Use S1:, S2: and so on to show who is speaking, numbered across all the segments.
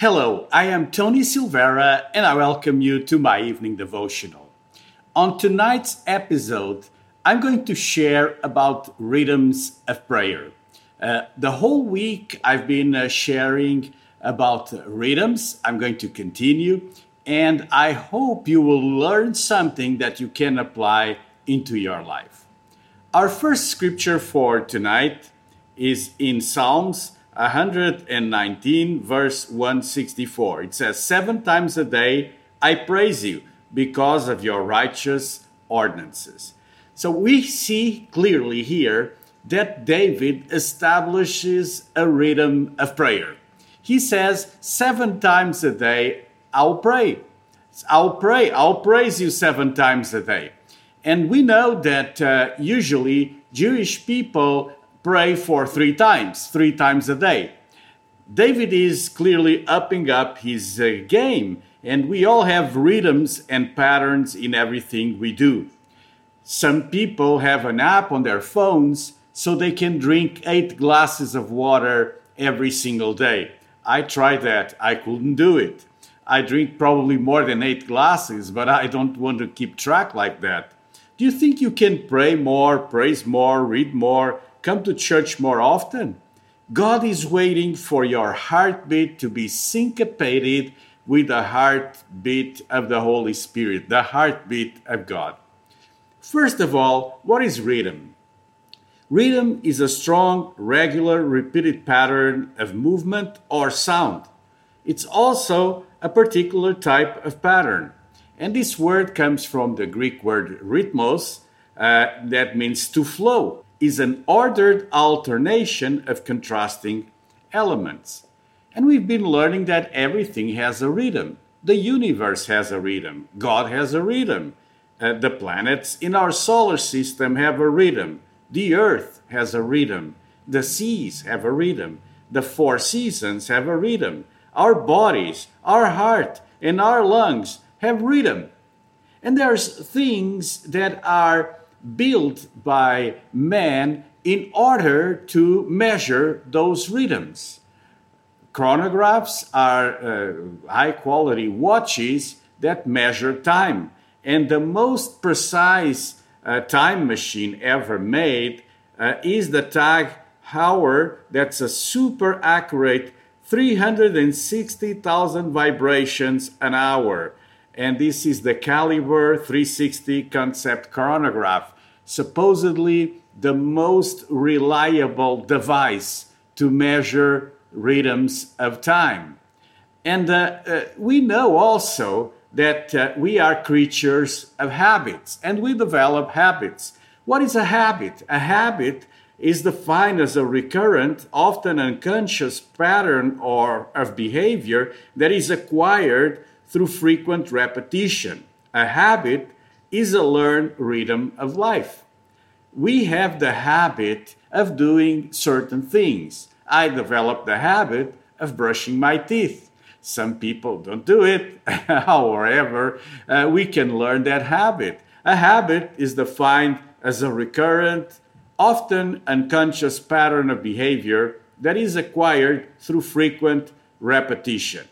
S1: Hello, I am Tony Silvera and I welcome you to my evening devotional. On tonight's episode, I'm going to share about rhythms of prayer. Uh, the whole week I've been uh, sharing about rhythms. I'm going to continue, and I hope you will learn something that you can apply into your life. Our first scripture for tonight is in Psalms 119, verse 164. It says, Seven times a day I praise you because of your righteous ordinances. So we see clearly here that David establishes a rhythm of prayer. He says, Seven times a day I'll pray. I'll pray. I'll praise you seven times a day. And we know that uh, usually Jewish people pray for three times, three times a day. David is clearly upping up his uh, game, and we all have rhythms and patterns in everything we do. Some people have an app on their phones so they can drink eight glasses of water every single day. I tried that, I couldn't do it. I drink probably more than eight glasses, but I don't want to keep track like that. Do you think you can pray more, praise more, read more, come to church more often. God is waiting for your heartbeat to be syncopated with the heartbeat of the Holy Spirit, the heartbeat of God. First of all, what is rhythm? Rhythm is a strong, regular, repeated pattern of movement or sound. It's also a particular type of pattern. And this word comes from the Greek word rhythmos, uh, that means to flow is an ordered alternation of contrasting elements. And we've been learning that everything has a rhythm. The universe has a rhythm. God has a rhythm. Uh, the planets in our solar system have a rhythm. The earth has a rhythm. The seas have a rhythm. The four seasons have a rhythm. Our bodies, our heart, and our lungs have rhythm. And there's things that are built by man in order to measure those rhythms. Chronographs are uh, high quality watches that measure time. And the most precise uh, time machine ever made uh, is the Tag Heuer, that's a super accurate 360,000 vibrations an hour and this is the Caliber 360 concept chronograph, supposedly the most reliable device to measure rhythms of time. And uh, uh, we know also that uh, we are creatures of habits and we develop habits. What is a habit? A habit is defined as a recurrent, often unconscious pattern or of behavior that is acquired through frequent repetition. A habit is a learned rhythm of life. We have the habit of doing certain things. I developed the habit of brushing my teeth. Some people don't do it. However, uh, we can learn that habit. A habit is defined as a recurrent, often unconscious pattern of behavior that is acquired through frequent repetition.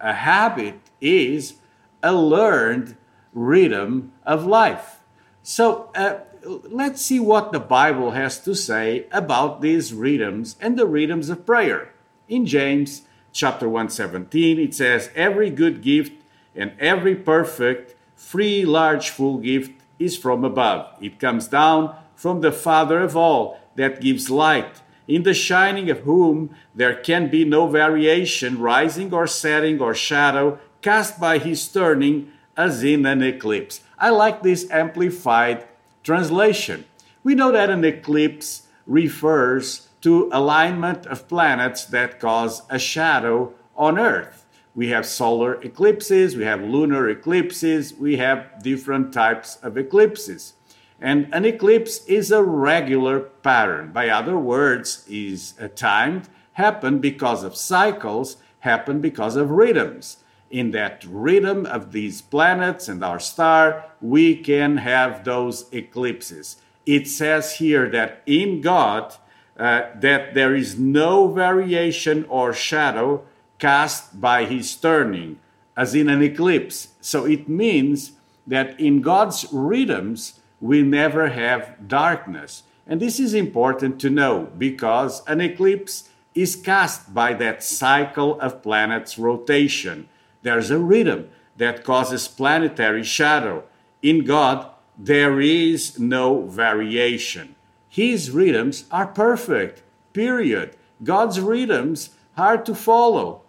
S1: A habit is a learned rhythm of life. So uh, let's see what the Bible has to say about these rhythms and the rhythms of prayer. In James chapter 117 it says every good gift and every perfect free large full gift is from above. It comes down from the Father of all that gives light in the shining of whom there can be no variation, rising or setting or shadow, cast by his turning as in an eclipse. I like this amplified translation. We know that an eclipse refers to alignment of planets that cause a shadow on Earth. We have solar eclipses, we have lunar eclipses, we have different types of eclipses. And an eclipse is a regular pattern. By other words, is a timed, happen because of cycles, happen because of rhythms in that rhythm of these planets and our star, we can have those eclipses. It says here that in God, uh, that there is no variation or shadow cast by his turning, as in an eclipse. So it means that in God's rhythms, we never have darkness. And this is important to know because an eclipse is cast by that cycle of planets' rotation. There's a rhythm that causes planetary shadow. In God, there is no variation. His rhythms are perfect, period. God's rhythms are to follow.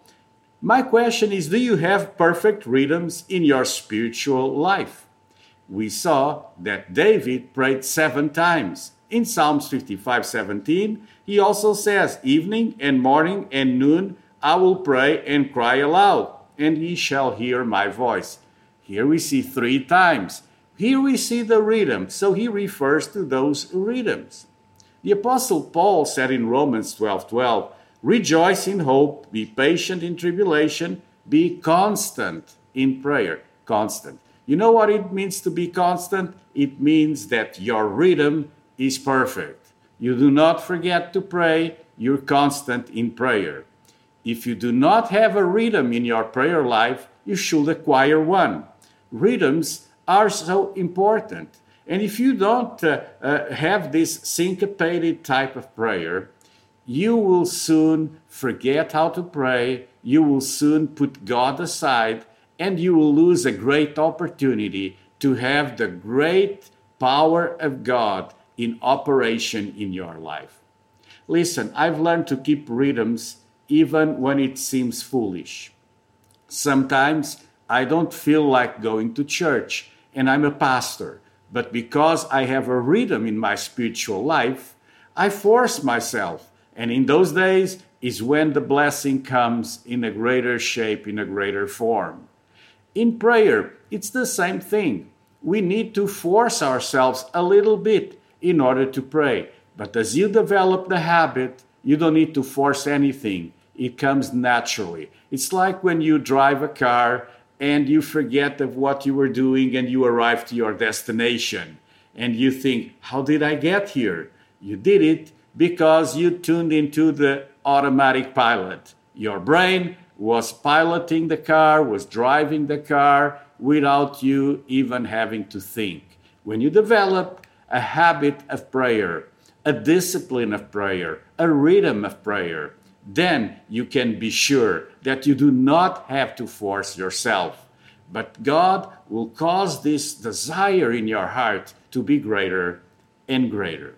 S1: My question is Do you have perfect rhythms in your spiritual life? We saw that David prayed seven times. In Psalms 55 17, he also says, Evening and morning and noon I will pray and cry aloud, and he shall hear my voice. Here we see three times. Here we see the rhythm, so he refers to those rhythms. The Apostle Paul said in Romans 12 12, Rejoice in hope, be patient in tribulation, be constant in prayer. Constant. You know what it means to be constant? It means that your rhythm is perfect. You do not forget to pray, you're constant in prayer. If you do not have a rhythm in your prayer life, you should acquire one. Rhythms are so important. And if you don't uh, uh, have this syncopated type of prayer, you will soon forget how to pray, you will soon put God aside, and you will lose a great opportunity to have the great power of God in operation in your life. Listen, I've learned to keep rhythms even when it seems foolish. Sometimes I don't feel like going to church, and I'm a pastor, but because I have a rhythm in my spiritual life, I force myself and in those days is when the blessing comes in a greater shape, in a greater form. In prayer, it's the same thing. We need to force ourselves a little bit in order to pray. But as you develop the habit, you don't need to force anything. It comes naturally. It's like when you drive a car and you forget of what you were doing and you arrive to your destination. And you think, how did I get here? You did it because you tuned into the automatic pilot. Your brain was piloting the car, was driving the car without you even having to think. When you develop a habit of prayer, a discipline of prayer, a rhythm of prayer, then you can be sure that you do not have to force yourself. But God will cause this desire in your heart to be greater and greater.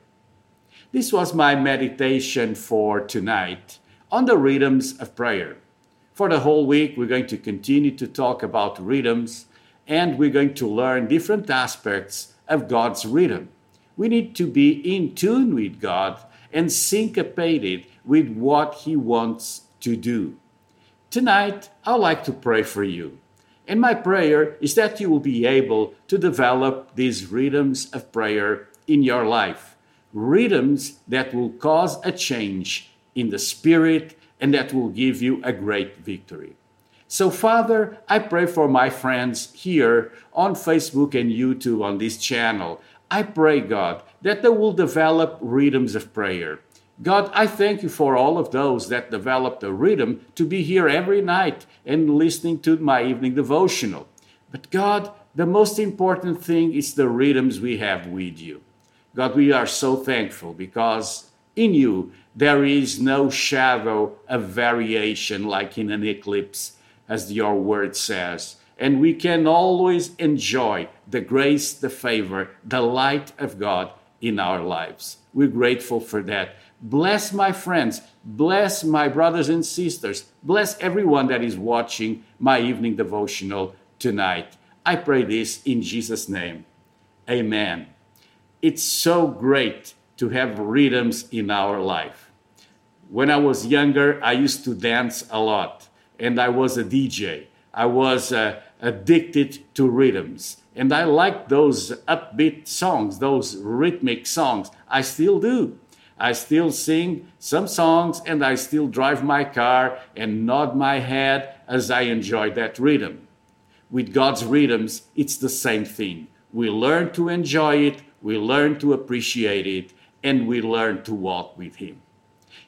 S1: This was my meditation for tonight on the rhythms of prayer. For the whole week, we're going to continue to talk about rhythms and we're going to learn different aspects of God's rhythm. We need to be in tune with God and syncopated with what He wants to do. Tonight, I'd like to pray for you. And my prayer is that you will be able to develop these rhythms of prayer in your life rhythms that will cause a change in the spirit and that will give you a great victory. So, Father, I pray for my friends here on Facebook and YouTube on this channel. I pray, God, that they will develop rhythms of prayer. God, I thank you for all of those that developed a rhythm to be here every night and listening to my evening devotional. But God, the most important thing is the rhythms we have with you. God, we are so thankful because in you there is no shadow of variation like in an eclipse, as your word says. And we can always enjoy the grace, the favor, the light of God in our lives. We're grateful for that. Bless my friends, bless my brothers and sisters, bless everyone that is watching my evening devotional tonight. I pray this in Jesus' name. Amen it's so great to have rhythms in our life. When I was younger, I used to dance a lot, and I was a DJ. I was uh, addicted to rhythms, and I like those upbeat songs, those rhythmic songs. I still do. I still sing some songs, and I still drive my car and nod my head as I enjoy that rhythm. With God's rhythms, it's the same thing. We learn to enjoy it we learn to appreciate it, and we learn to walk with Him.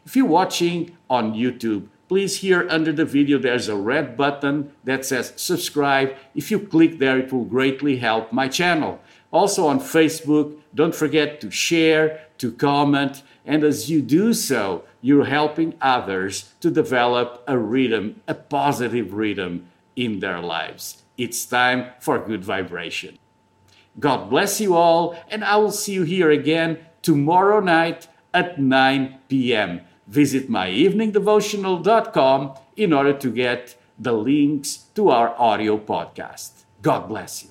S1: If you're watching on YouTube, please here under the video there's a red button that says subscribe. If you click there, it will greatly help my channel. Also on Facebook, don't forget to share, to comment, and as you do so, you're helping others to develop a rhythm, a positive rhythm in their lives. It's time for good vibration. God bless you all, and I will see you here again tomorrow night at 9 p.m. Visit myeveningdevotional.com in order to get the links to our audio podcast. God bless you.